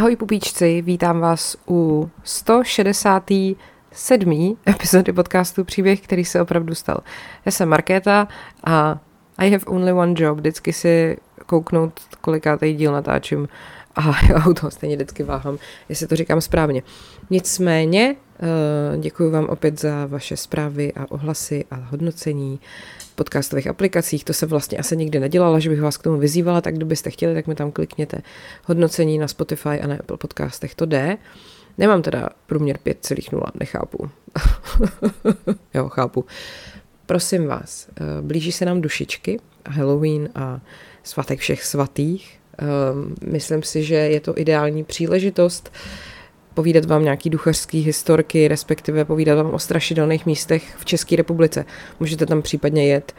Ahoj pupíčci, vítám vás u 167. epizody podcastu Příběh, který se opravdu stal. Já jsem Markéta a I have only one job, vždycky si kouknout, kolikátej díl natáčím a já u toho stejně vždycky váhám, jestli to říkám správně. Nicméně, eh, děkuji vám opět za vaše zprávy a ohlasy a hodnocení podcastových aplikacích. To se vlastně asi nikdy nedělala, že bych vás k tomu vyzývala, tak kdybyste chtěli, tak mi tam klikněte hodnocení na Spotify a na Apple podcastech, to jde. Nemám teda průměr 5,0, nechápu. jo, chápu. Prosím vás, eh, blíží se nám dušičky, Halloween a svatek všech svatých. Ehm, myslím si, že je to ideální příležitost povídat vám nějaký duchařský historky, respektive povídat vám o strašidelných místech v České republice. Můžete tam případně jet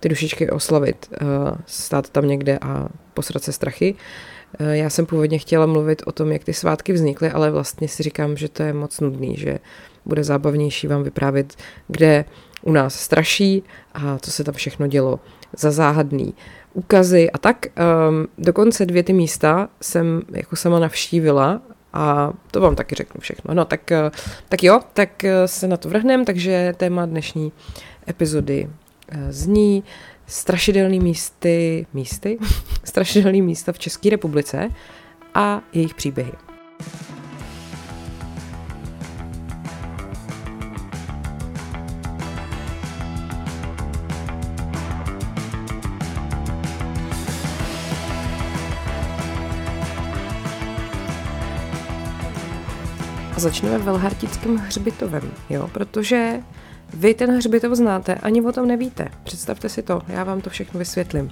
ty dušičky oslavit, eh, stát tam někde a posrat se strachy. Eh, já jsem původně chtěla mluvit o tom, jak ty svátky vznikly, ale vlastně si říkám, že to je moc nudný, že bude zábavnější vám vyprávět, kde u nás straší a co se tam všechno dělo za záhadný úkazy a tak. Um, dokonce dvě ty místa jsem jako sama navštívila a to vám taky řeknu všechno. No tak, eh, tak jo, tak eh, se na to vrhneme, takže téma dnešní epizody eh, zní strašidelný místy, místy? strašidelný místa v České republice a jejich příběhy. Začneme Velhartickým hřbitovem, jo, protože vy ten hřbitov znáte, ani o tom nevíte. Představte si to, já vám to všechno vysvětlím.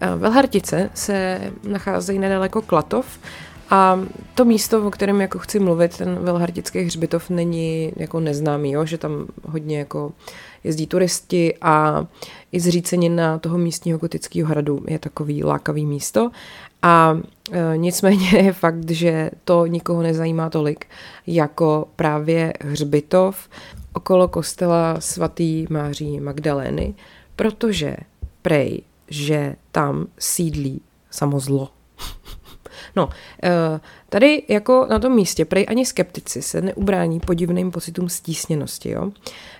Eh, Velhartice se nacházejí nedaleko Klatov a to místo, o kterém jako chci mluvit, ten Velhartický hřbitov není jako neznámý, jo? že tam hodně jako jezdí turisti a i zřícenina toho místního gotického hradu je takový lákavý místo a e, nicméně je fakt, že to nikoho nezajímá tolik, jako právě hřbitov okolo kostela svatý Máří Magdalény, protože prej, že tam sídlí samozlo. No, eh, tady jako na tom místě prej ani skeptici se neubrání podivným pocitům stísněnosti. Jo?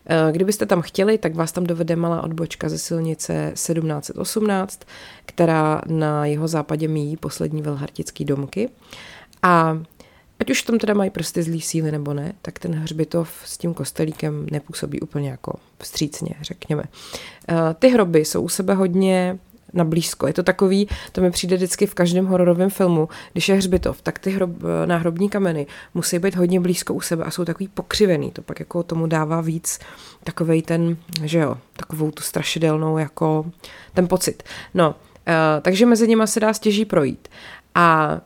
Eh, kdybyste tam chtěli, tak vás tam dovede malá odbočka ze silnice 1718, která na jeho západě míjí poslední velhartický domky. A ať už tam teda mají prostě zlý síly nebo ne, tak ten hřbitov s tím kostelíkem nepůsobí úplně jako vstřícně, řekněme. Eh, ty hroby jsou u sebe hodně na blízko. Je to takový, to mi přijde vždycky v každém hororovém filmu, když je hřbitov, tak ty hrob, náhrobní kameny musí být hodně blízko u sebe a jsou takový pokřivený. To pak jako tomu dává víc takovej ten, že jo, takovou tu strašidelnou jako ten pocit. No, uh, takže mezi nimi se dá stěží projít. A uh,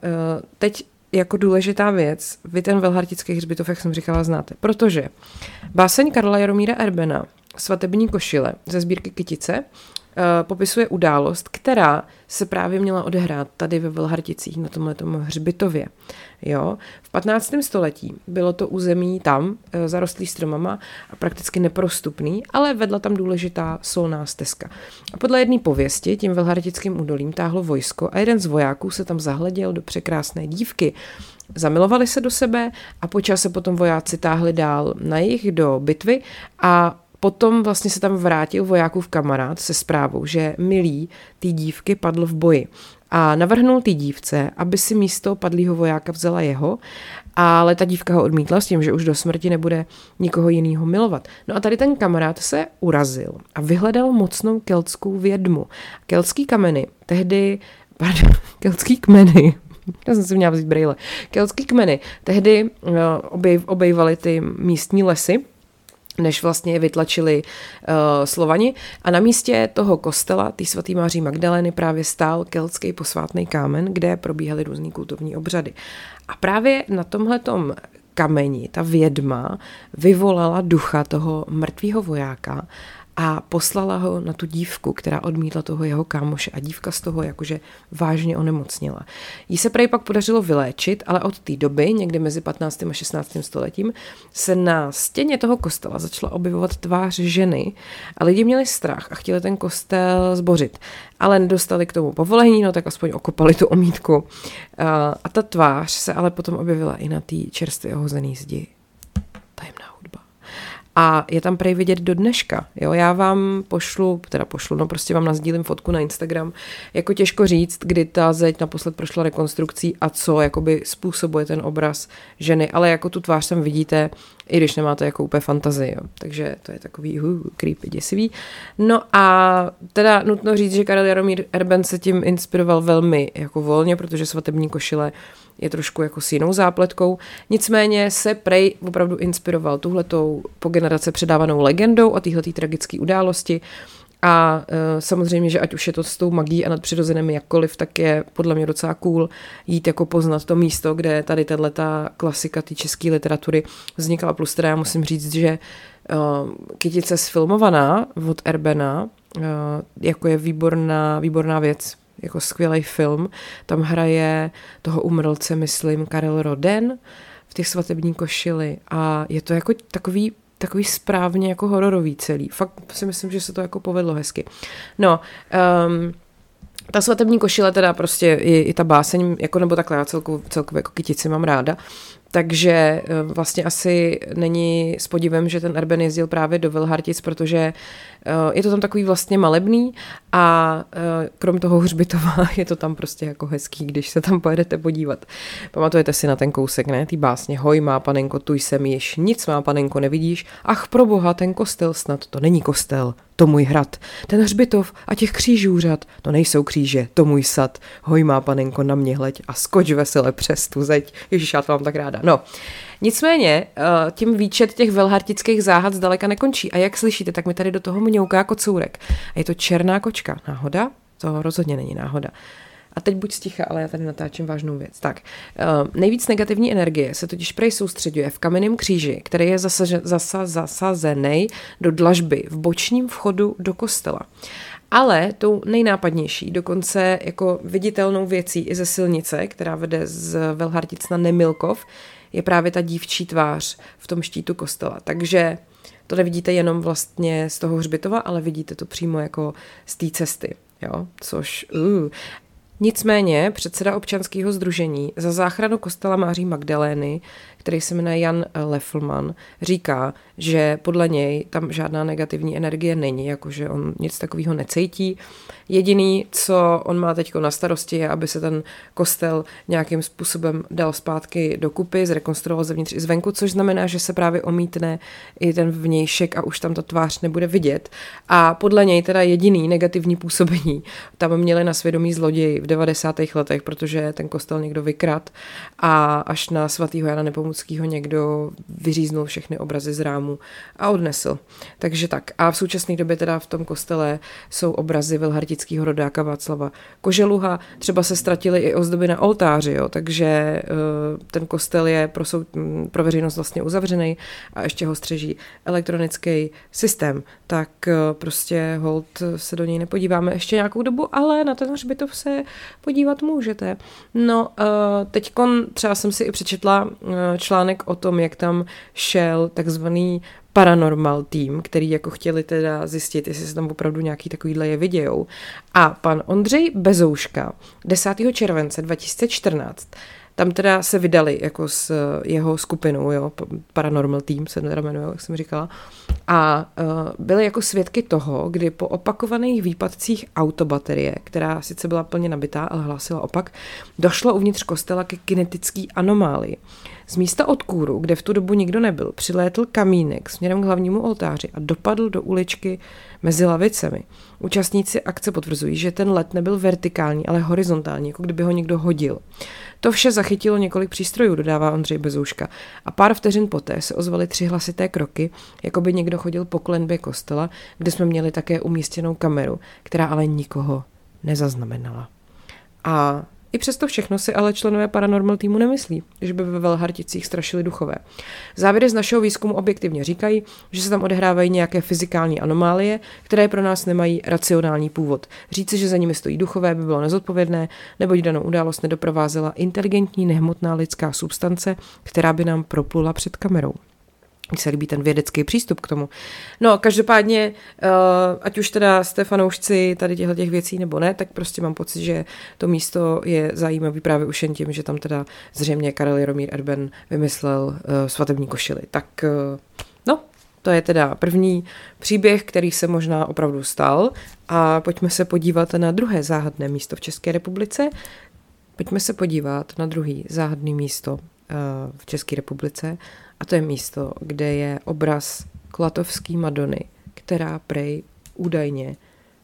teď jako důležitá věc, vy ten velhartický hřbitov, jak jsem říkala, znáte, protože báseň Karla Jaromíra Erbena Svatební košile ze sbírky Kytice Eh, popisuje událost, která se právě měla odehrát tady ve Velharticích na tomhle hřbitově. Jo? V 15. století bylo to území tam eh, zarostlý stromama a prakticky neprostupný, ale vedla tam důležitá solná stezka. A podle jedné pověsti tím Velhartickým údolím táhlo vojsko a jeden z vojáků se tam zahleděl do překrásné dívky, Zamilovali se do sebe a po čase potom vojáci táhli dál na jich do bitvy a Potom vlastně se tam vrátil vojákův kamarád se zprávou, že milý té dívky padl v boji a navrhnul té dívce, aby si místo padlého vojáka vzala jeho, ale ta dívka ho odmítla s tím, že už do smrti nebude nikoho jiného milovat. No a tady ten kamarád se urazil a vyhledal mocnou keltskou vědmu. Keltský kameny tehdy, pardon, keltský kmeny, já jsem si měla vzít brýle. Keltský kmeny tehdy uh, obej, obejvaly ty místní lesy než vlastně je vytlačili uh, Slovani. A na místě toho kostela, té svatý Máří Magdalény, právě stál keltský posvátný kámen, kde probíhaly různý kultovní obřady. A právě na tomhletom kameni ta vědma vyvolala ducha toho mrtvého vojáka a poslala ho na tu dívku, která odmítla toho jeho kámoše a dívka z toho jakože vážně onemocnila. Jí se prej pak podařilo vyléčit, ale od té doby, někdy mezi 15. a 16. stoletím, se na stěně toho kostela začala objevovat tvář ženy a lidi měli strach a chtěli ten kostel zbořit. Ale nedostali k tomu povolení, no tak aspoň okopali tu omítku. A ta tvář se ale potom objevila i na té čerstvě ohozený zdi. A je tam prej vidět do dneška. Jo, já vám pošlu, teda pošlu, no prostě vám nazdílím fotku na Instagram. Jako těžko říct, kdy ta zeď naposled prošla rekonstrukcí a co jakoby způsobuje ten obraz ženy, ale jako tu tvář tam vidíte, i když nemáte jako úplně fantazii, jo. Takže to je takový uh, creepy, děsivý. No a teda nutno říct, že Karel Jaromír Erben se tím inspiroval velmi jako volně, protože svatební košile je trošku jako s jinou zápletkou. Nicméně se Prej opravdu inspiroval tuhletou po generace předávanou legendou o téhleté tragické události. A e, samozřejmě, že ať už je to s tou magií a nadpřirozeným jakkoliv, tak je podle mě docela cool jít jako poznat to místo, kde tady tato klasika té české literatury vznikala. Plus teda já musím říct, že e, Kytice sfilmovaná od Erbena e, jako je výborná, výborná věc jako skvělý film. Tam hraje toho umrlce, myslím, Karel Roden v těch svatební košili a je to jako takový takový správně jako hororový celý. Fakt si myslím, že se to jako povedlo hezky. No, um, ta svatební košile teda prostě i, i ta báseň, jako nebo takhle, já celkově, celkově jako kytici mám ráda, takže eh, vlastně asi není s podívem, že ten Erben jezdil právě do Vilhartic, protože eh, je to tam takový vlastně malebný a eh, krom toho hřbitova je to tam prostě jako hezký, když se tam pojedete podívat. Pamatujete si na ten kousek, ne? Ty básně, hoj má panenko, tu jsem již, nic má panenko, nevidíš? Ach pro boha, ten kostel snad, to není kostel, to můj hrad. Ten hřbitov a těch křížů řad, to nejsou kříže, to můj sad. Hoj má panenko na mě hleď a skoč vesele přes tu zeď. Ježíš, já to mám tak ráda. No, nicméně, eh, tím výčet těch velhartických záhad zdaleka nekončí. A jak slyšíte, tak mi tady do toho mňouká kocourek. A je to černá kočka. Náhoda? To rozhodně není náhoda. A teď buď sticha, ale já tady natáčím vážnou věc. Tak, uh, nejvíc negativní energie se totiž prej soustředuje v kamenném kříži, který je zasaže, zasa, zasazený do dlažby v bočním vchodu do kostela. Ale tou nejnápadnější, dokonce jako viditelnou věcí i ze silnice, která vede z Velhartic na Nemilkov, je právě ta dívčí tvář v tom štítu kostela. Takže to nevidíte jenom vlastně z toho hřbitova, ale vidíte to přímo jako z té cesty. Jo, což uh. Nicméně předseda občanského združení za záchranu kostela Máří Magdalény, který se jmenuje Jan Leflman, říká, že podle něj tam žádná negativní energie není, jakože on nic takového necítí. Jediný, co on má teď na starosti, je, aby se ten kostel nějakým způsobem dal zpátky dokupy, zrekonstruoval zevnitř i zvenku, což znamená, že se právě omítne i ten vnějšek a už tam ta tvář nebude vidět. A podle něj teda jediný negativní působení tam měli na svědomí zloději v 90. letech, protože ten kostel někdo vykrad a až na svatýho Jana Nepomuckého někdo vyříznul všechny obrazy z rámu a odnesl. Takže tak. A v současné době teda v tom kostele jsou obrazy vilhartického rodáka Václava Koželuha. Třeba se ztratily i ozdoby na oltáři, jo, takže eh, ten kostel je pro, sou, pro veřejnost vlastně uzavřený a ještě ho střeží elektronický systém. Tak eh, prostě hold se do něj nepodíváme ještě nějakou dobu, ale na ten hřbitov se podívat můžete. No, eh, teď třeba jsem si i přečetla článek o tom, jak tam šel takzvaný paranormal tým, který jako chtěli teda zjistit, jestli se tam opravdu nějaký takovýhle je vidějou. A pan Ondřej Bezouška 10. července 2014 tam teda se vydali jako s jeho skupinou, jo, Paranormal Team se teda jmenuje, jak jsem říkala, a uh, byli jako svědky toho, kdy po opakovaných výpadcích autobaterie, která sice byla plně nabitá, ale hlásila opak, došlo uvnitř kostela ke kinetické anomálii. Z místa odkůru, kde v tu dobu nikdo nebyl, přilétl kamínek směrem k hlavnímu oltáři a dopadl do uličky mezi lavicemi. Účastníci akce potvrzují, že ten let nebyl vertikální, ale horizontální, jako kdyby ho někdo hodil. To vše zachytilo několik přístrojů, dodává Ondřej Bezouška. A pár vteřin poté se ozvaly tři hlasité kroky, jako by někdo chodil po klenbě kostela, kde jsme měli také umístěnou kameru, která ale nikoho nezaznamenala. A I přesto všechno si ale členové Paranormal týmu nemyslí, že by ve Velharticích strašili duchové. Závěry z našeho výzkumu objektivně říkají, že se tam odehrávají nějaké fyzikální anomálie, které pro nás nemají racionální původ. Říci, že za nimi stojí duchové, by bylo nezodpovědné, nebo danou událost nedoprovázela inteligentní nehmotná lidská substance, která by nám proplula před kamerou. Mně se líbí ten vědecký přístup k tomu. No, každopádně, uh, ať už teda jste fanoušci tady těchto těch věcí nebo ne, tak prostě mám pocit, že to místo je zajímavý právě už jen tím, že tam teda zřejmě Karel Jaromír Erben vymyslel uh, svatební košily. Tak uh, no, to je teda první příběh, který se možná opravdu stal a pojďme se podívat na druhé záhadné místo v České republice. Pojďme se podívat na druhý záhadný místo v České republice a to je místo, kde je obraz Klatovský Madony, která prej údajně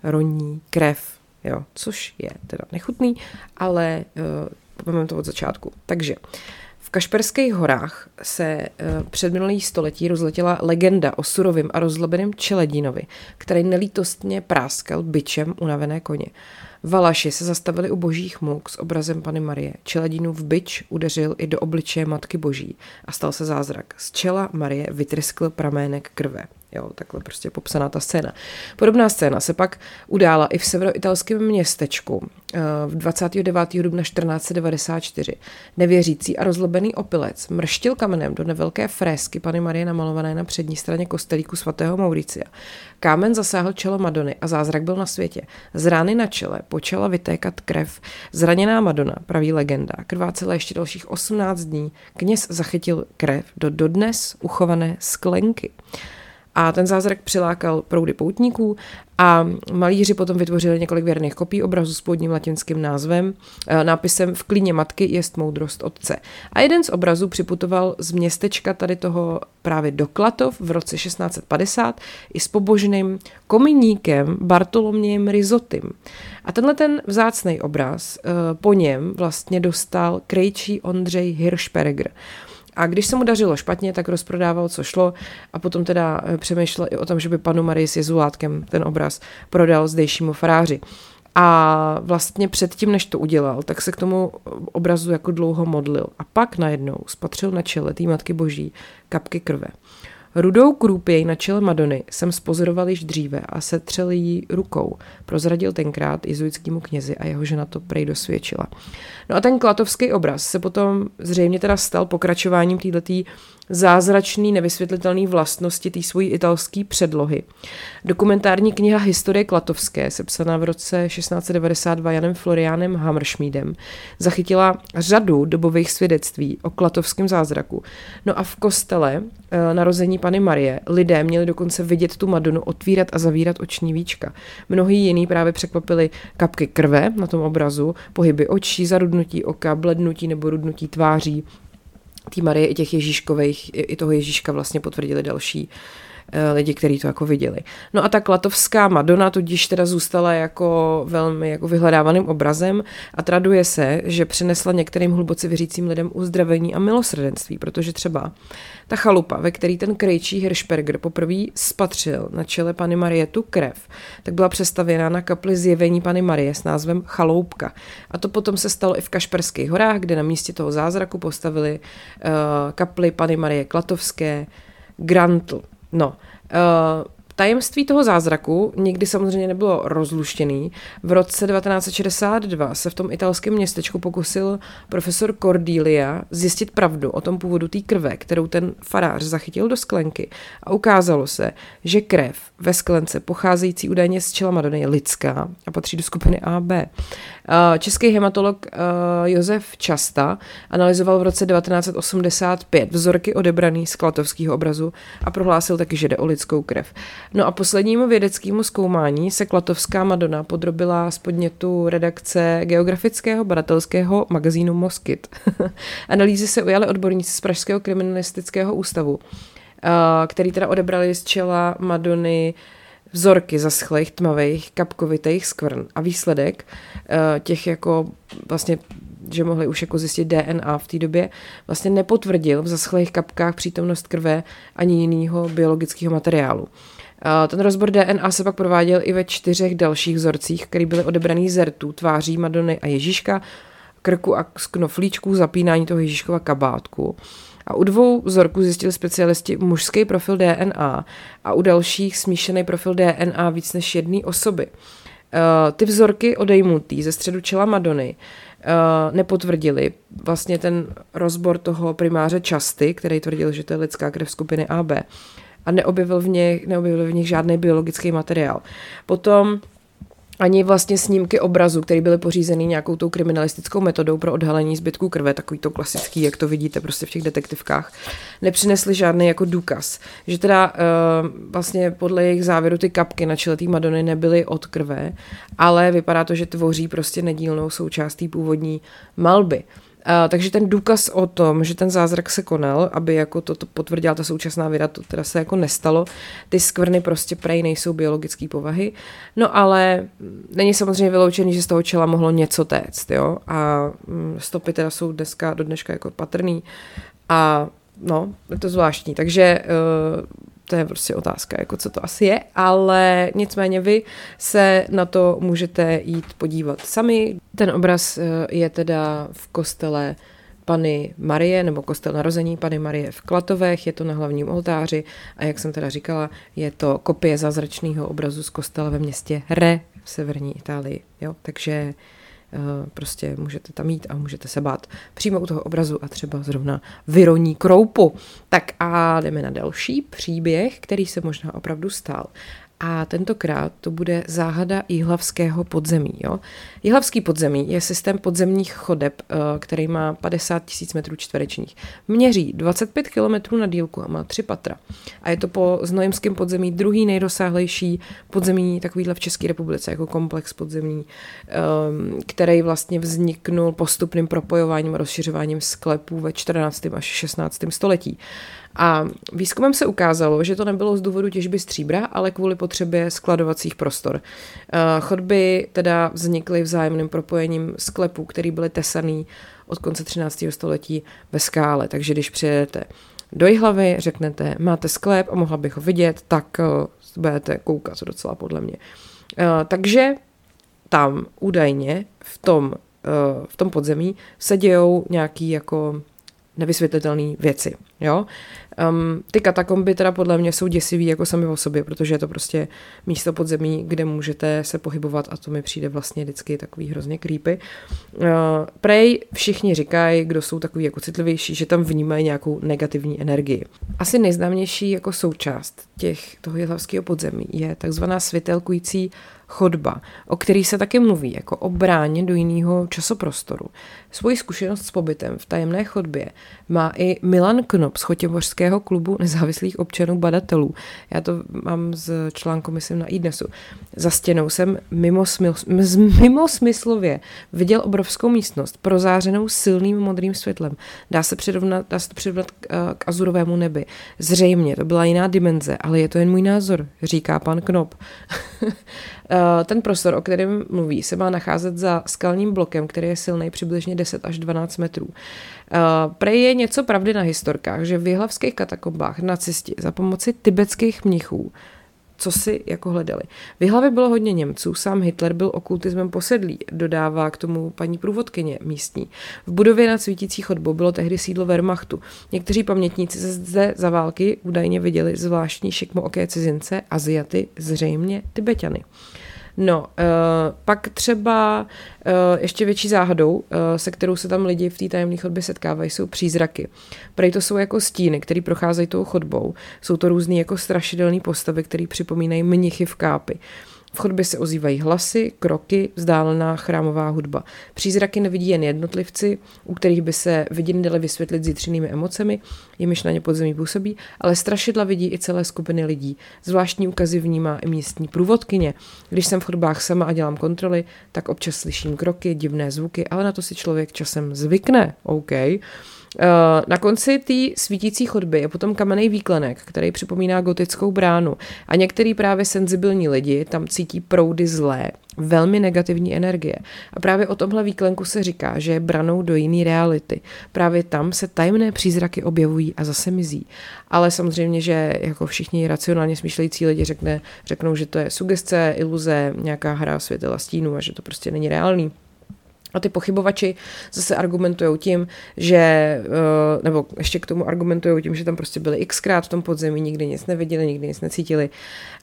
roní krev, jo, což je teda nechutný, ale uh, to od začátku. Takže v Kašperských horách se uh, před minulý století rozletěla legenda o surovým a rozlobeném čeledínovi, který nelítostně práskal byčem unavené koně. Valaši se zastavili u božích muk s obrazem Pany Marie. v byč udeřil i do obličeje Matky Boží a stal se zázrak. Z čela Marie vytryskl pramének krve. Jo, takhle prostě popsaná ta scéna. Podobná scéna se pak udála i v severoitalském městečku eh, v 29. dubna 1494. Nevěřící a rozlobený opilec mrštil kamenem do nevelké fresky Pany Marie namalované na přední straně kostelíku svatého Mauricia. Kámen zasáhl čelo Madony a zázrak byl na světě. Z rány na čele počala vytékat krev. Zraněná Madonna, praví legenda, krvácela ještě dalších 18 dní. Kněz zachytil krev do dodnes uchované sklenky a ten zázrak přilákal proudy poutníků a malíři potom vytvořili několik věrných kopií obrazu s původním latinským názvem, eh, nápisem V klíně matky jest moudrost otce. A jeden z obrazů připutoval z městečka tady toho právě do Klatov v roce 1650 i s pobožným kominíkem Bartolomějem Rizotym. A tenhle ten vzácný obraz eh, po něm vlastně dostal krejčí Ondřej Hirschberger. A když se mu dařilo špatně, tak rozprodával, co šlo a potom teda eh, přemýšlel i o tom, že by panu Marii s Jezulátkem ten obraz prodal zdejšímu faráři. A vlastně předtím, než to udělal, tak se k tomu obrazu jako dlouho modlil. A pak najednou spatřil na čele té Matky Boží kapky krve. Rudou krůpěj na čele Madony jsem spozoroval již dříve a setřel jí rukou. Prozradil tenkrát jezuitskému knězi a jeho žena to prej dosvědčila. No a ten klatovský obraz se potom zřejmě teda stal pokračováním této zázračný, nevysvětlitelný vlastnosti té svojí italské předlohy. Dokumentární kniha Historie Klatovské, sepsaná v roce 1692 Janem Florianem Hammerschmiedem, zachytila řadu dobových svědectví o klatovském zázraku. No a v kostele e, narození Pany Marie lidé měli dokonce vidět tu Madonu otvírat a zavírat oční víčka. Mnohý jiný právě překvapili kapky krve na tom obrazu, pohyby očí, zarudnutí oka, blednutí nebo rudnutí tváří, té Marie i těch Ježíškových, i toho Ježíška vlastně potvrdili další lidi, kteří to jako viděli. No a ta klatovská Madonna tudíž teda zůstala jako velmi jako vyhledávaným obrazem a traduje se, že přinesla některým hluboce věřícím lidem uzdravení a milosrdenství, protože třeba ta chalupa, ve který ten krejčí Hirschberger poprvé spatřil na čele Pany Marie tu krev, tak byla přestavěna na kapli zjevení Pany Marie s názvem Chaloupka. A to potom se stalo i v Kašperských horách, kde na místě toho zázraku postavili uh, kapli Pany Marie Klatovské, Grantl. No, uh, Tajemství toho zázraku nikdy samozřejmě nebylo rozluštěný. V roce 1962 se v tom italském městečku pokusil profesor Cordelia zjistit pravdu o tom původu té krve, kterou ten farář zachytil do sklenky a ukázalo se, že krev ve sklence pocházející údajně z čela Madony je lidská a patří do skupiny AB. Český hematolog Josef Časta analyzoval v roce 1985 vzorky odebraný z klatovského obrazu a prohlásil taky, že jde o lidskou krev. No a poslednímu vědeckému zkoumání se Klatovská Madonna podrobila z podnětu redakce geografického badatelského magazínu Moskyt. Analýzy se ujaly odborníci z Pražského kriminalistického ústavu, který teda odebrali z čela Madony vzorky zaschlých, tmavých, kapkovitých skvrn a výsledek těch jako vlastně že mohli už jako zjistit DNA v té době, vlastně nepotvrdil v zaschlých kapkách přítomnost krve ani jiného biologického materiálu. Ten rozbor DNA se pak prováděl i ve čtyřech dalších vzorcích, které byly odebraný z rtů, tváří Madony a Ježíška, krku a z knoflíčků zapínání toho Ježíškova kabátku. A u dvou vzorků zjistili specialisti mužský profil DNA a u dalších smíšený profil DNA víc než jedné osoby. Uh, ty vzorky odejmutý ze středu čela Madony uh, nepotvrdili vlastně ten rozbor toho primáře Časty, který tvrdil, že to je lidská krev skupiny AB a neobjevil v nich, neobjevil v nich žádný biologický materiál. Potom ani vlastně snímky obrazu, které byly pořízeny nějakou tou kriminalistickou metodou pro odhalení zbytků krve, takový to klasický, jak to vidíte prostě v těch detektivkách, nepřinesly žádný jako důkaz. Že teda uh, vlastně podle jejich závěru ty kapky na čele té Madony nebyly od krve, ale vypadá to, že tvoří prostě nedílnou součástí původní malby. Takže ten důkaz o tom, že ten zázrak se konal, aby jako to, to potvrdila ta současná věda, to teda se jako nestalo. Ty skvrny prostě prej nejsou biologické povahy. No ale není samozřejmě vyloučený, že z toho čela mohlo něco téct, jo. A mm, stopy teda jsou dneska, do dneška jako patrný. A no, je to zvláštní. Takže uh, to je prostě otázka, jako co to asi je, ale nicméně vy se na to můžete jít podívat sami. Ten obraz eh, je teda v kostele Pany Marie, nebo kostel narození Pany Marie v Klatovech, je to na hlavním oltáři a jak jsem teda říkala, je to kopie zázračného obrazu z kostela ve městě Re v severní Itálii. Jo? Takže prostě můžete tam jít a můžete se bát přímo u toho obrazu a třeba zrovna vyroní kroupu. Tak a jdeme na další příběh, který se možná opravdu stal. A tentokrát to bude záhada jihlavského podzemí. Jo? Jihlavský podzemí je systém podzemních chodeb, eh, který má 50 tisíc metrů čtverečních. Měří 25 km na dílku a má tři patra. A je to po znojemském podzemí druhý nejrozsáhlejší podzemí takovýhle v České republice, jako komplex podzemní, ehm, který vlastně vzniknul postupným propojováním a rozšiřováním sklepů ve 14. až 16. století. A výzkumem se ukázalo, že to nebylo z důvodu těžby stříbra, ale kvůli potřebě skladovacích prostor. Eh, chodby teda vznikly vzájemným propojením sklepů, které byly tesaný od konce 13. století ve skále. Takže když přijedete do Jihlavy, řeknete, máte sklep a mohla bych ho vidět, tak uh, budete koukat docela podle mě. Uh, takže tam údajně v tom, v tom podzemí se dějou nějaký jako nevysvětlitelné věci. Jo? Um, ty katakomby teda podle mě jsou děsivý jako sami o sobě, protože je to prostě místo podzemí, kde můžete se pohybovat a to mi přijde vlastně vždycky takový hrozně creepy. Uh, prej všichni říkají, kdo jsou takový jako citlivější, že tam vnímají nějakou negativní energii. Asi nejznámější jako součást těch toho jihlavského podzemí je takzvaná světelkující chodba, o který se taky mluví jako o bráně do jiného časoprostoru. Svoji zkušenost s pobytem v tajemné chodbě má i Milan Knop z Chotěbořského klubu nezávislých občanů badatelů. Já to mám z článku, myslím, na iDnesu. Za stěnou jsem mimo, smysl, mimo smyslově viděl obrovskou místnost, prozářenou silným modrým světlem. Dá se, přirovnat, dá se to přirovnat k, eh, k azurovému nebi. Zřejmě to byla jiná dimenze, ale je to jen můj názor, říká pan Knop. Eh, ten prostor, o kterém mluví, se má nacházet za skalním blokem, který je silný přibližně 10 až 12 metrů. Eh, prej je něco pravdy na historkách, že v jihlavských katakombách nacisti za pomoci tibetských mnichů co si jako hledali. V hlavě bylo hodně Němců, sám Hitler byl okultismem posedlý, dodává k tomu paní průvodkyně místní. V budově nad svítící chodbou bylo tehdy sídlo Wehrmachtu. Někteří pamětníci se zde za války údajně viděli zvláštní šikmo oké cizince, Aziaty, zřejmě Tibetany. No, uh, pak třeba uh, ještě větší záhadou, uh, se kterou se tam lidi v té tajemné chodbě setkávají, jsou přízraky. Prej to jsou jako stíny, které procházejí tou chodbou. Jsou to různé jako strašidelné postavy, které připomínají mnichy v kápi. Uh, v chodbě se ozývají hlasy, kroky, vzdálená chrámová hudba. Přízraky nevidí jen jednotlivci, u kterých by se vidění dali vysvětlit zítřenými emocemi, jimiž na ně podzemí působí, ale strašidla vidí i celé skupiny lidí. Zvláštní ukazy vnímá i místní průvodkyně. Když jsem v chodbách sama a dělám kontroly, tak občas slyším kroky, divné zvuky, ale na to si člověk časem zvykne. OK. Eh, na konci té svítící chodby je potom kamenný výklenek, který připomíná gotickou bránu a některý právě senzibilní lidi tam cítí proudy zlé, velmi negativní energie. A právě o tomhle výklenku se říká, že je branou do jiné reality. Právě tam se tajemné přízraky objevují a zase mizí. Ale samozřejmě, že jako všichni racionálně smýšlející lidi řekne, řeknou, že to je sugestce, iluze, nějaká hra světla stínů a že to prostě není reálný. A ty pochybovači zase argumentují tím, že, eh, nebo ještě k tomu argumentují tím, že tam prostě byli xkrát v tom podzemí, nikdy nic neviděli, nikdy nic necítili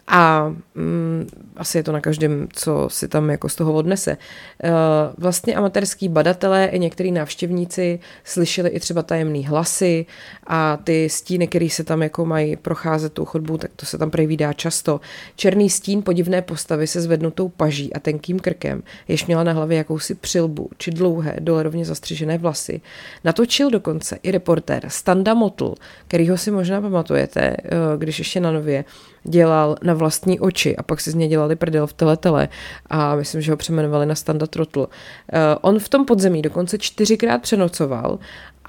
a mm, asi je to na každém, co si tam jako z toho odnese. Uh, vlastně amatérský badatelé i některý návštěvníci slyšeli i třeba tajemný hlasy a ty stíny, které se tam jako mají procházet tou chodbou, tak to se tam prevídá často. Černý stín podivné postavy se zvednutou paží a tenkým krkem, jež měla na hlavě jakousi přilbu či dlouhé, dolerovně zastřižené vlasy. Natočil dokonce i reportér Standa Motl, kterýho si možná pamatujete, uh, když ještě na nově dělal na vlastní oči a pak si z něj dělali prdel v teletele a myslím, že ho přeměnovali na Standa Trotl. Uh, on v tom podzemí dokonce čtyřikrát přenocoval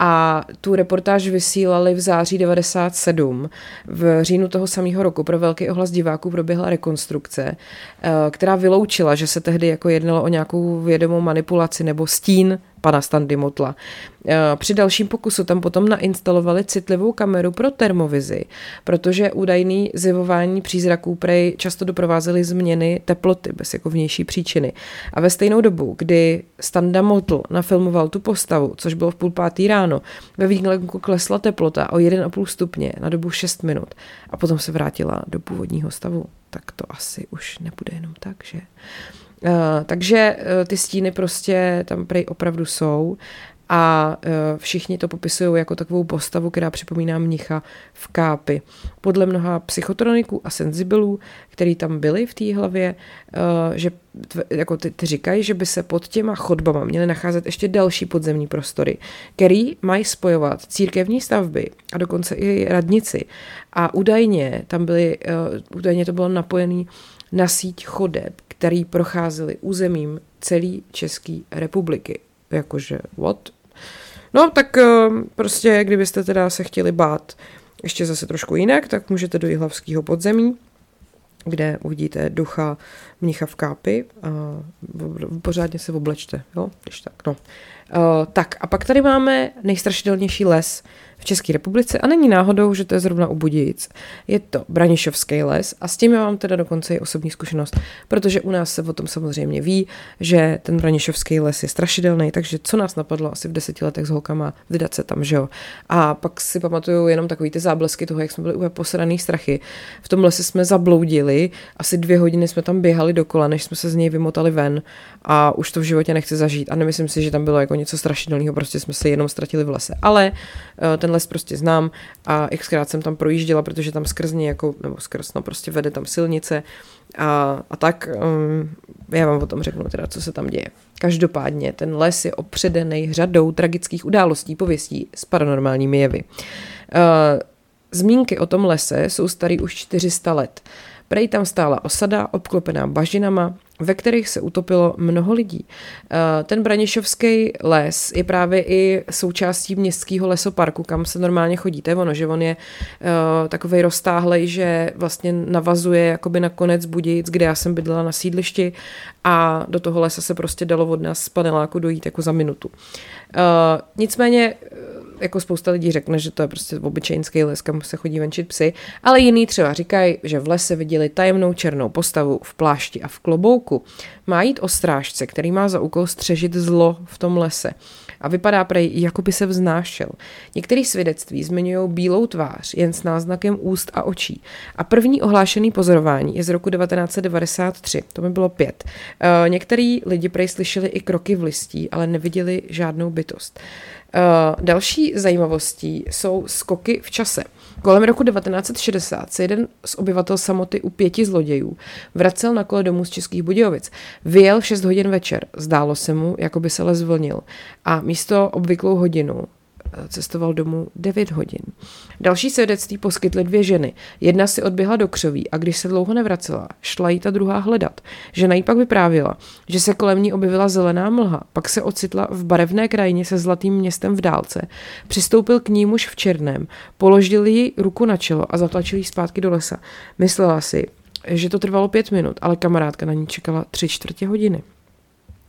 a tu reportáž vysílali v září 97. V říjnu toho samého roku pro velký ohlas diváků proběhla rekonstrukce, eh, která vyloučila, že se tehdy jako jednalo o nějakou vědomou manipulaci nebo stín pana Standy Motla. Eh, při dalším pokusu tam potom nainstalovali citlivou kameru pro termovizi, protože údajný zjevování přízraků prej často doprovázely změny teploty bez jako vnější příčiny. A ve stejnou dobu, kdy Standa Motl nafilmoval tu postavu, což bylo v půl pátý ráno, ve výklenku klesla teplota o 1,5 stupně na dobu 6 minut a potom se vrátila do původního stavu. Tak to asi už nebude jenom tak, že? Uh, takže uh, ty stíny prostě tam prej opravdu jsou a uh, všichni to popisují jako takovou postavu, která připomíná mnicha v kápi. Podle mnoha psychotroniků a senzibilů, který tam byli v té hlavě, uh, že jako ty, ty říkají, že by se pod těma chodbama měly nacházet ještě další podzemní prostory, který mají spojovat církevní stavby a dokonce i radnici. A údajně tam byly, uh, údajně to bylo napojené na síť chodeb, který procházeli územím celé České republiky. Jakože, what? No, tak eh, prostě, kdybyste teda se chtěli bát ještě zase trošku jinak, tak můžete do Jihlavského podzemí, kde uvidíte ducha mnicha v kápi a pořádně se oblečte, jo, když tak, no. Uh, tak a pak tady máme nejstrašidelnější les, v České republice a není náhodou, že to je zrovna u Budějic. Je to Branišovský les a s tím já mám teda dokonce i osobní zkušenost, protože u nás se o tom samozřejmě ví, že ten Branišovský les je strašidelný, takže co nás napadlo asi v deseti letech s holkama vydat se tam, že jo. A pak si pamatuju jenom takový ty záblesky toho, jak jsme byli úplně posraný strachy. V tom lese jsme zabloudili, asi dvě hodiny jsme tam běhali dokola, než jsme se z něj vymotali ven a už to v životě nechci zažít a nemyslím si, že tam bylo jako něco strašidelného, prostě jsme se jenom ztratili v lese. Ale eh, ten les prostě znám a xkrát jsem tam projížděla, protože tam skrz něj jako, nebo skrz, no prostě vede tam silnice a, a tak um, já vám o tom řeknu teda, co se tam děje. Každopádně ten les je opředený řadou tragických událostí, pověstí s paranormálními jevy. Uh, zmínky o tom lese jsou starý už 400 let. Prej tam stála osada, obklopená bažinama, ve kterých se utopilo mnoho lidí. Eh, ten Branišovský les je právě i součástí městského lesoparku, kam se normálně chodíte. Ono, že on je uh, takovej roztáhlej, že vlastně navazuje jakoby na konec Budějic, kde já jsem bydlela na sídlišti a do toho lesa se prostě dalo od nás z paneláku dojít jako za minutu. Uh, nicméně jako spousta lidí řekne, že to je prostě obyčejný les, kam se chodí venčit psy, ale jiný třeba říkají, že v lese viděli tajemnou černou postavu v plášti a v klobouku. Má jít o strážce, který má za úkol střežit zlo v tom lese a vypadá prej, jako by se vznášel. Některé svědectví zmiňují bílou tvář, jen s náznakem úst a očí. A první ohlášený pozorování je z roku 1993, to mi bylo pět. E, některý lidi prej slyšeli i kroky v listí, ale neviděli žádnou bytost. Uh, další zajímavostí jsou skoky v čase. Kolem roku 1960 se jeden z obyvatel samoty u pěti zlodějů vracel na kole domů z Českých Budějovic. Vyjel v 6 hodin večer. Zdálo se mu, jako by se les zvlnil. A místo obvyklou hodinu cestoval domů 9 hodin. Další svědectví poskytly dvě ženy. Jedna si odběhla do křoví a když se dlouho nevracela, šla jí ta druhá hledat. Žena jí pak vyprávěla, že se kolem ní objevila zelená mlha, pak se ocitla v barevné krajině se zlatým městem v dálce. Přistoupil k ní muž v černém, položil jí ruku na čelo a zatlačil jí zpátky do lesa. Myslela si, že to trvalo pět minut, ale kamarádka na ní čekala tři čtvrtě hodiny.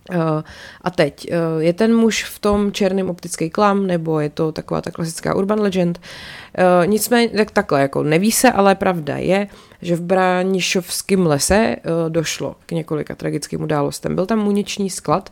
Uh, a teď, uh, je ten muž v tom černém optický klam, nebo je to taková ta klasická urban legend? Uh, nicméně, tak takhle, jako neví se, ale pravda je, že v Bránišovském lese došlo k několika tragickým událostem. Byl tam muniční sklad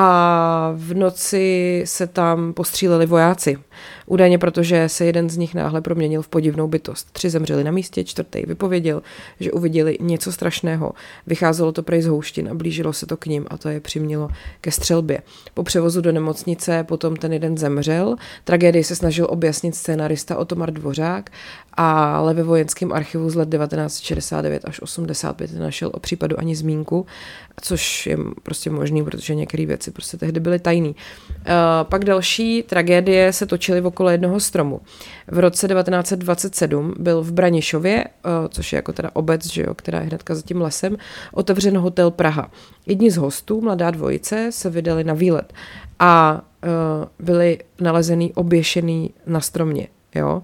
a v noci se tam postříleli vojáci. Údajně protože se jeden z nich náhle proměnil v podivnou bytost. Tři zemřeli na místě, čtvrtý vypověděl, že uviděli něco strašného. Vycházelo to prej z houštin a blížilo se to k ním a to je přimělo ke střelbě. Po převozu do nemocnice potom ten jeden zemřel. Tragédii se snažil objasnit scénarista Otomar Dvořák, ale ve vojenském archivu z let 1969 až 85 našel o případu ani zmínku, což je prostě možný, protože některé věci prostě tehdy byly tajný. Uh, pak další tragédie se točily okolo jednoho stromu. V roce 1927 byl v Branišově, uh, což je jako teda obec, že jo, která je hnedka za tím lesem, otevřen hotel Praha. Jedni z hostů, mladá dvojice, se vydali na výlet a uh, byli nalezený oběšený na stromě. Jo?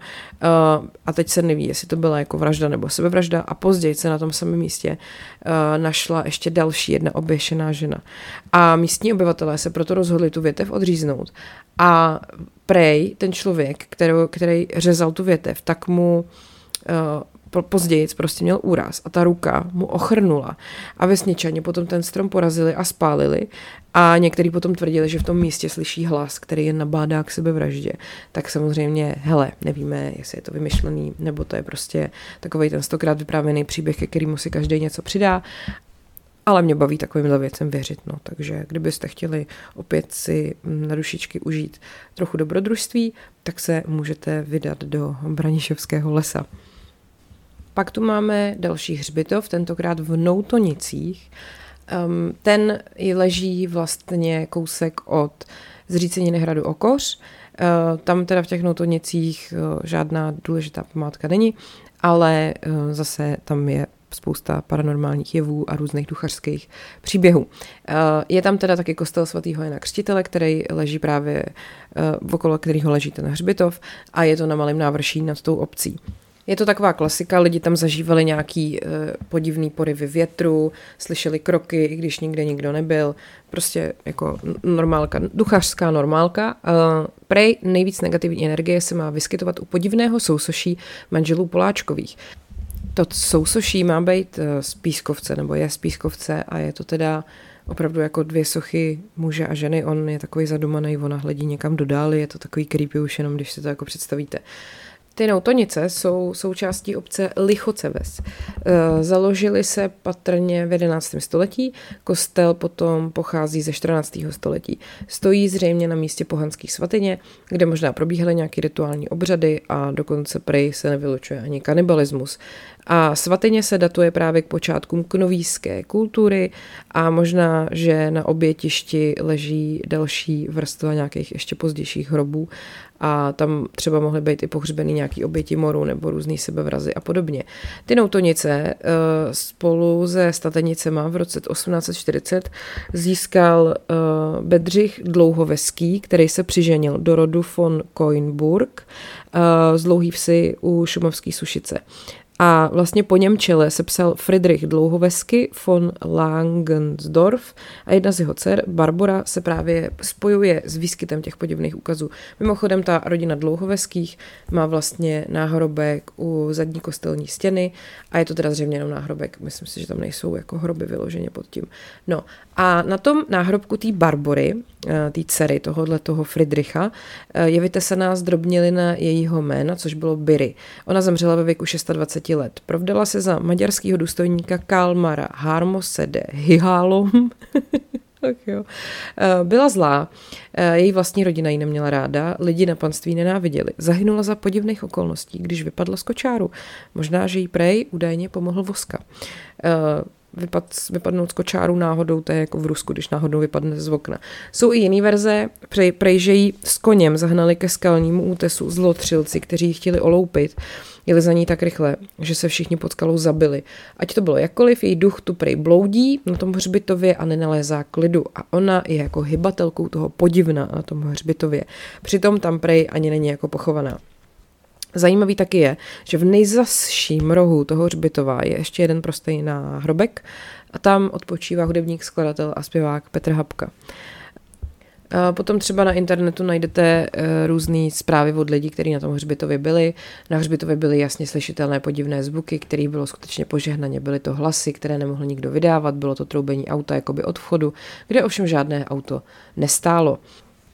Uh, a teď se neví, jestli to byla jako vražda nebo sebevražda a později se na tom samém místě uh, našla ještě další jedna oběšená žena. A místní obyvatelé se proto rozhodli tu větev odříznout a prej ten člověk, který, který řezal tu větev, tak mu uh, později prostě měl úraz a ta ruka mu ochrnula a vesničani potom ten strom porazili a spálili a někteří potom tvrdili, že v tom místě slyší hlas, který je nabádá k sebevraždě. Tak samozřejmě, hele, nevíme, jestli je to vymyšlený, nebo to je prostě takový ten stokrát vyprávěný příběh, ke kterému si každý něco přidá. Ale mě baví takovýmhle věcem věřit, no. Takže kdybyste chtěli opět si na dušičky užít trochu dobrodružství, tak se můžete vydat do Branišovského lesa. Pak tu máme další hřbitov, tentokrát v Noutonicích. Um, ten leží vlastně kousek od zříceniny hradu Okoř. Uh, tam teda v těch Noutonicích uh, žádná důležitá památka není, ale uh, zase tam je spousta paranormálních jevů a různých duchařských příběhů. Je tam teda taky kostel svatého Jana Křtitele, který leží právě okolo kterého leží ten hřbitov a je to na malém návrší nad tou obcí. Je to taková klasika, lidi tam zažívali nějaký uh, podivný porivy větru, slyšeli kroky, i když nikde nikdo nebyl. Prostě jako normálka, duchařská normálka. Uh, prej nejvíc negativní energie se má vyskytovat u podivného sousoší manželů Poláčkových. To sousoší má být uh, z pískovce, nebo je z pískovce a je to teda opravdu jako dvě sochy muže a ženy. On je takový zadumaný, ona hledí někam do dály, je to takový creepy už jenom, když si to jako představíte. Ty Noutonice jsou součástí obce Lichoceves. E, založili se patrně v 11. století, kostel potom pochází ze 14. století. Stojí zřejmě na místě pohanských svatyně, kde možná probíhaly nějaké rituální obřady a dokonce prej se nevylučuje ani kanibalismus. A svatyně se datuje právě k počátkům knovíské kultury a možná, že na obětišti leží další vrstva nějakých ještě pozdějších hrobů a tam třeba mohly být i pohřbeny nějaký oběti moru nebo různý sebevrazy a podobně. Ty noutonice eh, spolu se statenicema v roce 1840 získal eh, Bedřich Dlouhoveský, který se přiženil do rodu von Koinburg eh, z Dlouhý vsi u Šumovské Sušice. A vlastně po něm čele se psal Friedrich Dlouhovesky von Langensdorf a jedna z jeho dcer, Barbara, se právě spojuje s výskytem těch podivných úkazů. Mimochodem ta rodina Dlouhoveských má vlastně náhrobek u zadní kostelní stěny a je to teda zřejmě jenom náhrobek. Myslím si, že tam nejsou jako hroby vyloženě pod tím. No a na tom náhrobku té Barbory, té dcery tohohle toho Friedricha, eh, je vytesaná zdrobnělina jejího jména, což bylo Biry. Ona zemřela ve věku 26 let. Provdala se za maďarského důstojníka Kalmara Harmosede Hihálom. jo. Eh, byla zlá, její vlastní rodina ji neměla ráda, lidi na panství nenáviděli. Zahynula za podivných okolností, když vypadla z kočáru. Možná, že jí prej údajně pomohl voska vypad, vypadnout z kočáru náhodou, to je jako v Rusku, když náhodou vypadne z okna. Jsou i jiné verze, prej, prej, že ji s koněm zahnali ke skalnímu útesu zlotřilci, kteří ji chtěli oloupit. Jeli za ní tak rychle, že se všichni pod skalou zabili. Ať to bylo jakkoliv, její duch tu prej bloudí na tom hřbitově a nenalézá klidu. A ona je jako hybatelkou toho podivna na tom hřbitově. Přitom tam prej ani není jako pochovaná. Zajímavý taky je, že v nejzasším rohu toho hřbitova je ještě jeden prostý náhrobek a tam odpočívá hudebník, skladatel a zpěvák Petr Hapka. Potom třeba na internetu najdete eh, různé zprávy od lidí, kteří na tom hřbitově byli. Na hřbitově byly jasně slyšitelné podivné zvuky, které bylo skutečně požehnaně. Byly to hlasy, které nemohl nikdo vydávat, bylo to troubení auta jakoby od vchodu, kde ovšem žádné auto nestálo.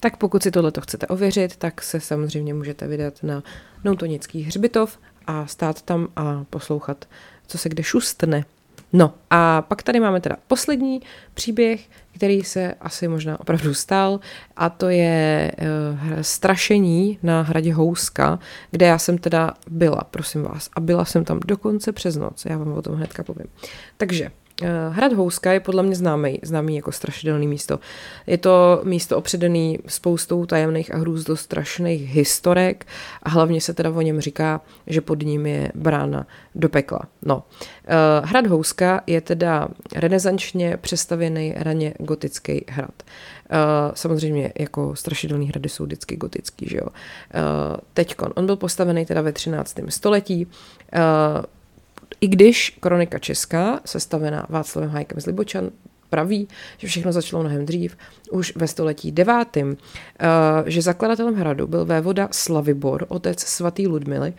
Tak pokud si tohle chcete ověřit, tak se samozřejmě můžete vydat na Noutonický hřbitov a stát tam a poslouchat, co se kde šustne. No a pak tady máme teda poslední příběh, který se asi možná opravdu stal a to je uh, strašení na hradě Houska, kde já jsem teda byla, prosím vás, a byla jsem tam dokonce přes noc, já vám o tom hnedka povím. Takže Hrad Houska je podle mě známý, známý jako strašidelný místo. Je to místo opředený spoustou tajemných a hrůzdostrašných historek a hlavně se teda o něm říká, že pod ním je brána do pekla. No. Eh, hrad Houska je teda renesančně přestavěný raně gotický hrad. Uh, samozřejmě jako strašidelný hrady jsou vždycky gotický, že jo. Teďkon, on byl postavený teda ve 13. století. I když kronika česká, sestavená Václavem Hajkem z Libočan, praví, že všechno začalo mnohem dřív, už ve století devátém, eh, že zakladatelem hradu byl vévoda Slavibor, otec svatý Ludmily,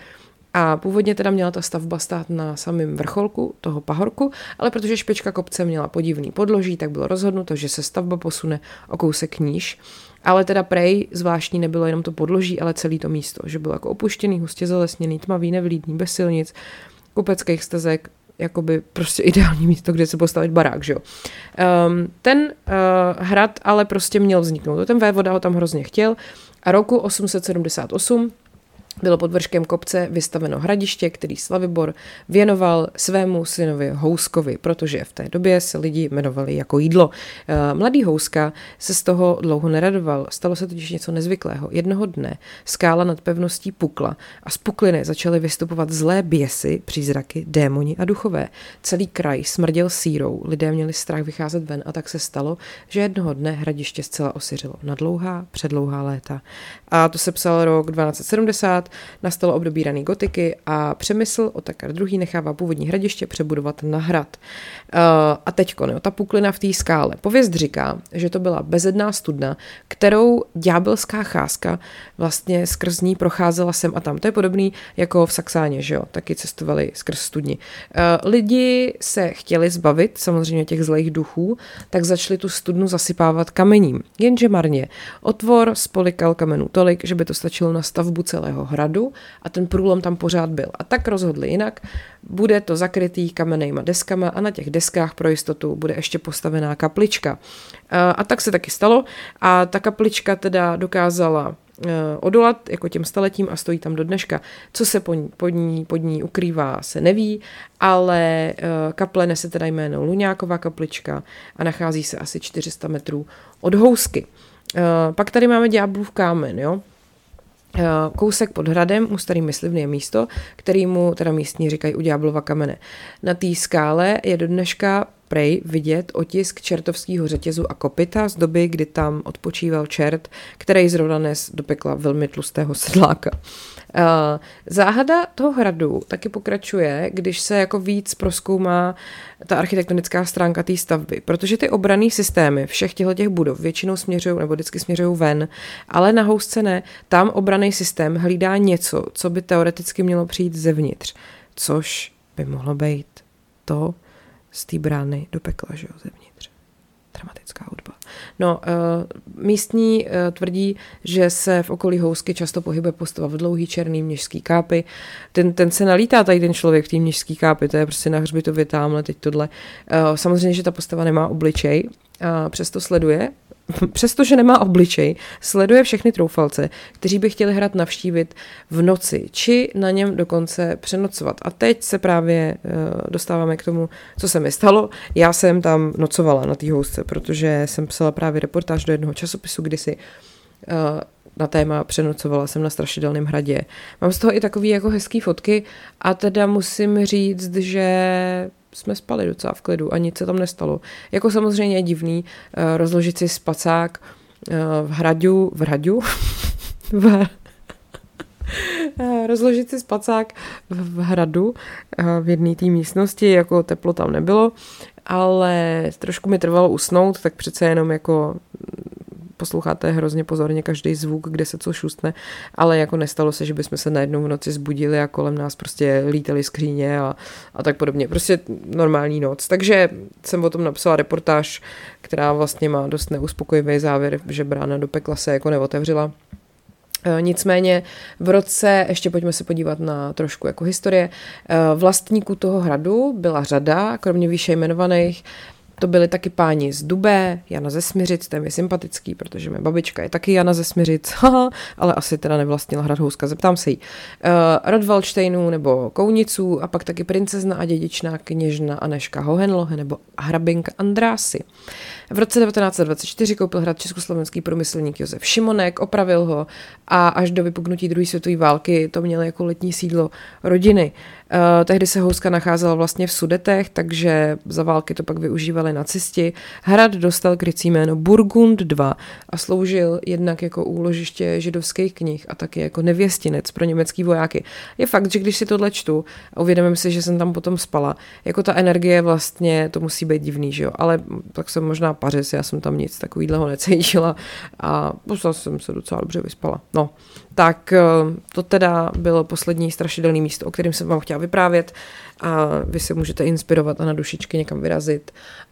a původně teda měla ta stavba stát na samém vrcholku toho pahorku, ale protože špička kopce měla podivný podloží, tak bylo rozhodnuto, že se stavba posune o kousek níž. Ale teda prej zvláštní nebylo jenom to podloží, ale celý to místo, že bylo jako opuštěný, hustě zalesněný, tmavý, nevlídný, bez silnic, kupeckých stezek, jakoby prostě ideální místo, kde se postavit barák, že jo. Um, ten uh, hrad ale prostě měl vzniknout. Ten vévoda ho tam hrozně chtěl a roku 878 bylo pod vrškem kopce vystaveno hradiště, který Slavibor věnoval svému synovi Houskovi, protože v té době se lidi jmenovali jako jídlo. Eh, mladý Houska se z toho dlouho neradoval, stalo se totiž něco nezvyklého. Jednoho dne skála nad pevností pukla a z pukliny začaly vystupovat zlé běsy, přízraky, démoni a duchové. Celý kraj smrděl sírou, lidé měli strach vycházet ven a tak se stalo, že jednoho dne hradiště zcela osiřilo na dlouhá, předlouhá léta. A to se psal rok 1270, nastalo období rané gotiky a Přemysl Otakar II. nechává původní hradiště přebudovat na hrad. Uh, a teďko, ne, ta puklina v té skále. Pověst říká, že to byla bezedná studna, kterou ďábelská cházka vlastně skrz ní procházela sem a tam. To je podobný jako v Saxáně, že jo, taky cestovali skrz studni. Uh, lidi se chtěli zbavit samozřejmě těch zlých duchů, tak začali tu studnu zasypávat kamením. Jenže marně. Otvor spolikal kamenů tolik, že by to stačilo na stavbu celého hradu a ten průlom tam pořád byl. A tak rozhodli jinak, bude to zakrytý kamennýma deskama a na těch deskách pro jistotu bude ještě postavená kaplička. A tak se taky stalo a ta kaplička teda dokázala e, odolat jako těm staletím a stojí tam do dneška. Co se pod ní, pod ní, pod ní ukrývá, se neví, ale e, kaple nese teda jméno Luňáková kaplička a nachází se asi 400 metrů od housky. Pak tady máme ďáblův kámen, jo? Eh, kousek pod hradem u starý myslivny je místo, kterýmu teda místní říkají u Ďáblova kamene. Na té skále je do dneška prej vidět otisk čertovského řetězu a kopita z doby, kdy tam odpočíval čert, který zrovna nes do pekla velmi tlustého sedláka. Uh, záhada toho hradu taky pokračuje, když se jako víc proskoumá ta architektonická stránka té stavby, protože ty obraný systémy všech těchto těch budov většinou směřují nebo vždycky směřují ven, ale na housce ne. Tam obraný systém hlídá něco, co by teoreticky mělo přijít zevnitř, což by mohlo být to z té brány do pekla, že jo, zevnitř. Dramatická hudba. No, uh, místní uh, tvrdí, že se v okolí housky často pohybuje postava v dlouhý černý měžský kápy. Ten, ten se nalítá tady ten člověk v té měžský kápy, to je prostě na hřbitově tamhle teď tohle. Uh, samozřejmě, že ta postava nemá obličej, a přesto sleduje přestože nemá obličej, sleduje všechny troufalce, kteří by chtěli hrad navštívit v noci, či na něm dokonce přenocovat. A teď se právě uh, dostáváme k tomu, co se mi stalo. Já jsem tam nocovala na té housce, protože jsem psala právě reportáž do jednoho časopisu kdysi uh, na téma přenocovala jsem na Strašidelném hradě. Mám z toho i takový jako hezký fotky a teda musím říct, že jsme spali docela v klidu a nic se tam nestalo. Jako samozřejmě je divný rozložit si spacák v hradu, v hradu, v, rozložit si spacák v, hradu v jedné té místnosti, jako teplo tam nebylo, ale trošku mi trvalo usnout, tak přece jenom jako posloucháte hrozně pozorně každý zvuk, kde se co šustne, ale jako nestalo se, že bychom se najednou v noci zbudili a kolem nás prostě lítali skříně a, a tak podobně. Prostě normální noc. Takže jsem o tom napsala reportáž, která vlastně má dost neuspokojivý závěr, že brána do pekla se jako neotevřela. E, nicméně v roce, ještě pojďme se podívat na trošku jako historie, e, vlastníků toho hradu byla řada, kromě výše jmenovaných, to byli taky páni z Dubé, Jana ze Smiřic, ten je sympatický, protože moje babička je taky Jana ze Smiřic, ale asi teda nevlastnila hrad Houska, zeptám se jí. Uh, Rod Valštejnů nebo Kouniců a pak taky princezna a dědičná kněžna Aneška Hohenlohe nebo hrabinka Andrásy. V roce 1924 koupil hrad československý průmyslník Josef Šimonek, opravil ho a až do vypuknutí druhé světové války to měl jako letní sídlo rodiny. Uh, tehdy se houska nacházela vlastně v Sudetech, takže za války to pak využívali nacisti. Hrad dostal krycí jméno Burgund 2 a sloužil jednak jako úložiště židovských knih a taky jako nevěstinec pro německý vojáky. Je fakt, že když si tohle čtu a uvědomím si, že jsem tam potom spala, jako ta energie vlastně, to musí být divný, že jo, ale tak jsem možná pařez, já jsem tam nic takového necítila a prostě jsem se docela dobře vyspala. No, tak eh, to teda bylo poslední strašidelné místo, o kterém jsem vám chtěla vyprávět a vy se můžete inspirovat a na dušičky někam vyrazit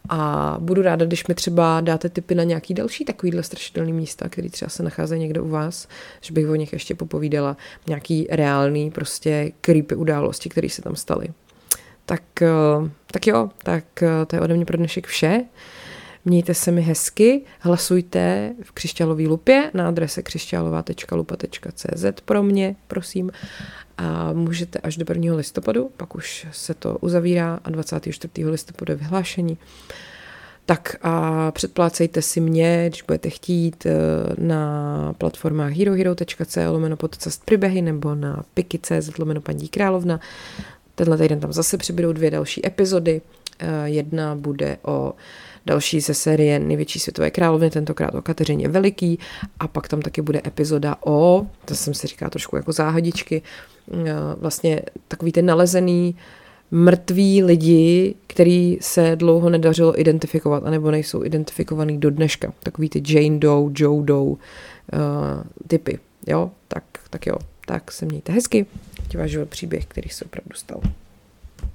a budu ráda, když mi třeba dáte tipy na nějaký další takovýhle strašidelný místa, který třeba se nacházejí někde u vás, že bych o nich ještě popovídala, nějaký reálný prostě creepy události, které se tam staly. Tak, eh, tak jo, tak eh, to je ode mě pro dnešek vše. Mějte se mi hezky, hlasujte v křišťálové lupě na adrese křišťálová.lupa.cz pro mě, prosím. A můžete až do 1. listopadu, pak už se to uzavírá a 24. listopadu je vyhlášení. Tak a předplácejte si mě, když budete chtít, eh, na platformách herohero.co lomeno podcast příběhy nebo na piky.cz lomeno paní královna. Tenhle týden tam zase přibydou dvě další epizody. Eh, jedna bude o další ze série Největší světové královny, tentokrát o Kateřině Veliký a pak tam taky bude epizoda o, to jsem si říká trošku jako záhadičky, eh, vlastně takový ten nalezený mrtví lidi, který se dlouho nedařilo identifikovat, anebo nejsou identifikovaný do dneška. Takový ty Jane Doe, Joe Doe uh, typy. Jo, tak, tak jo, tak se mějte hezky. Ať váš příběh, který se opravdu stal.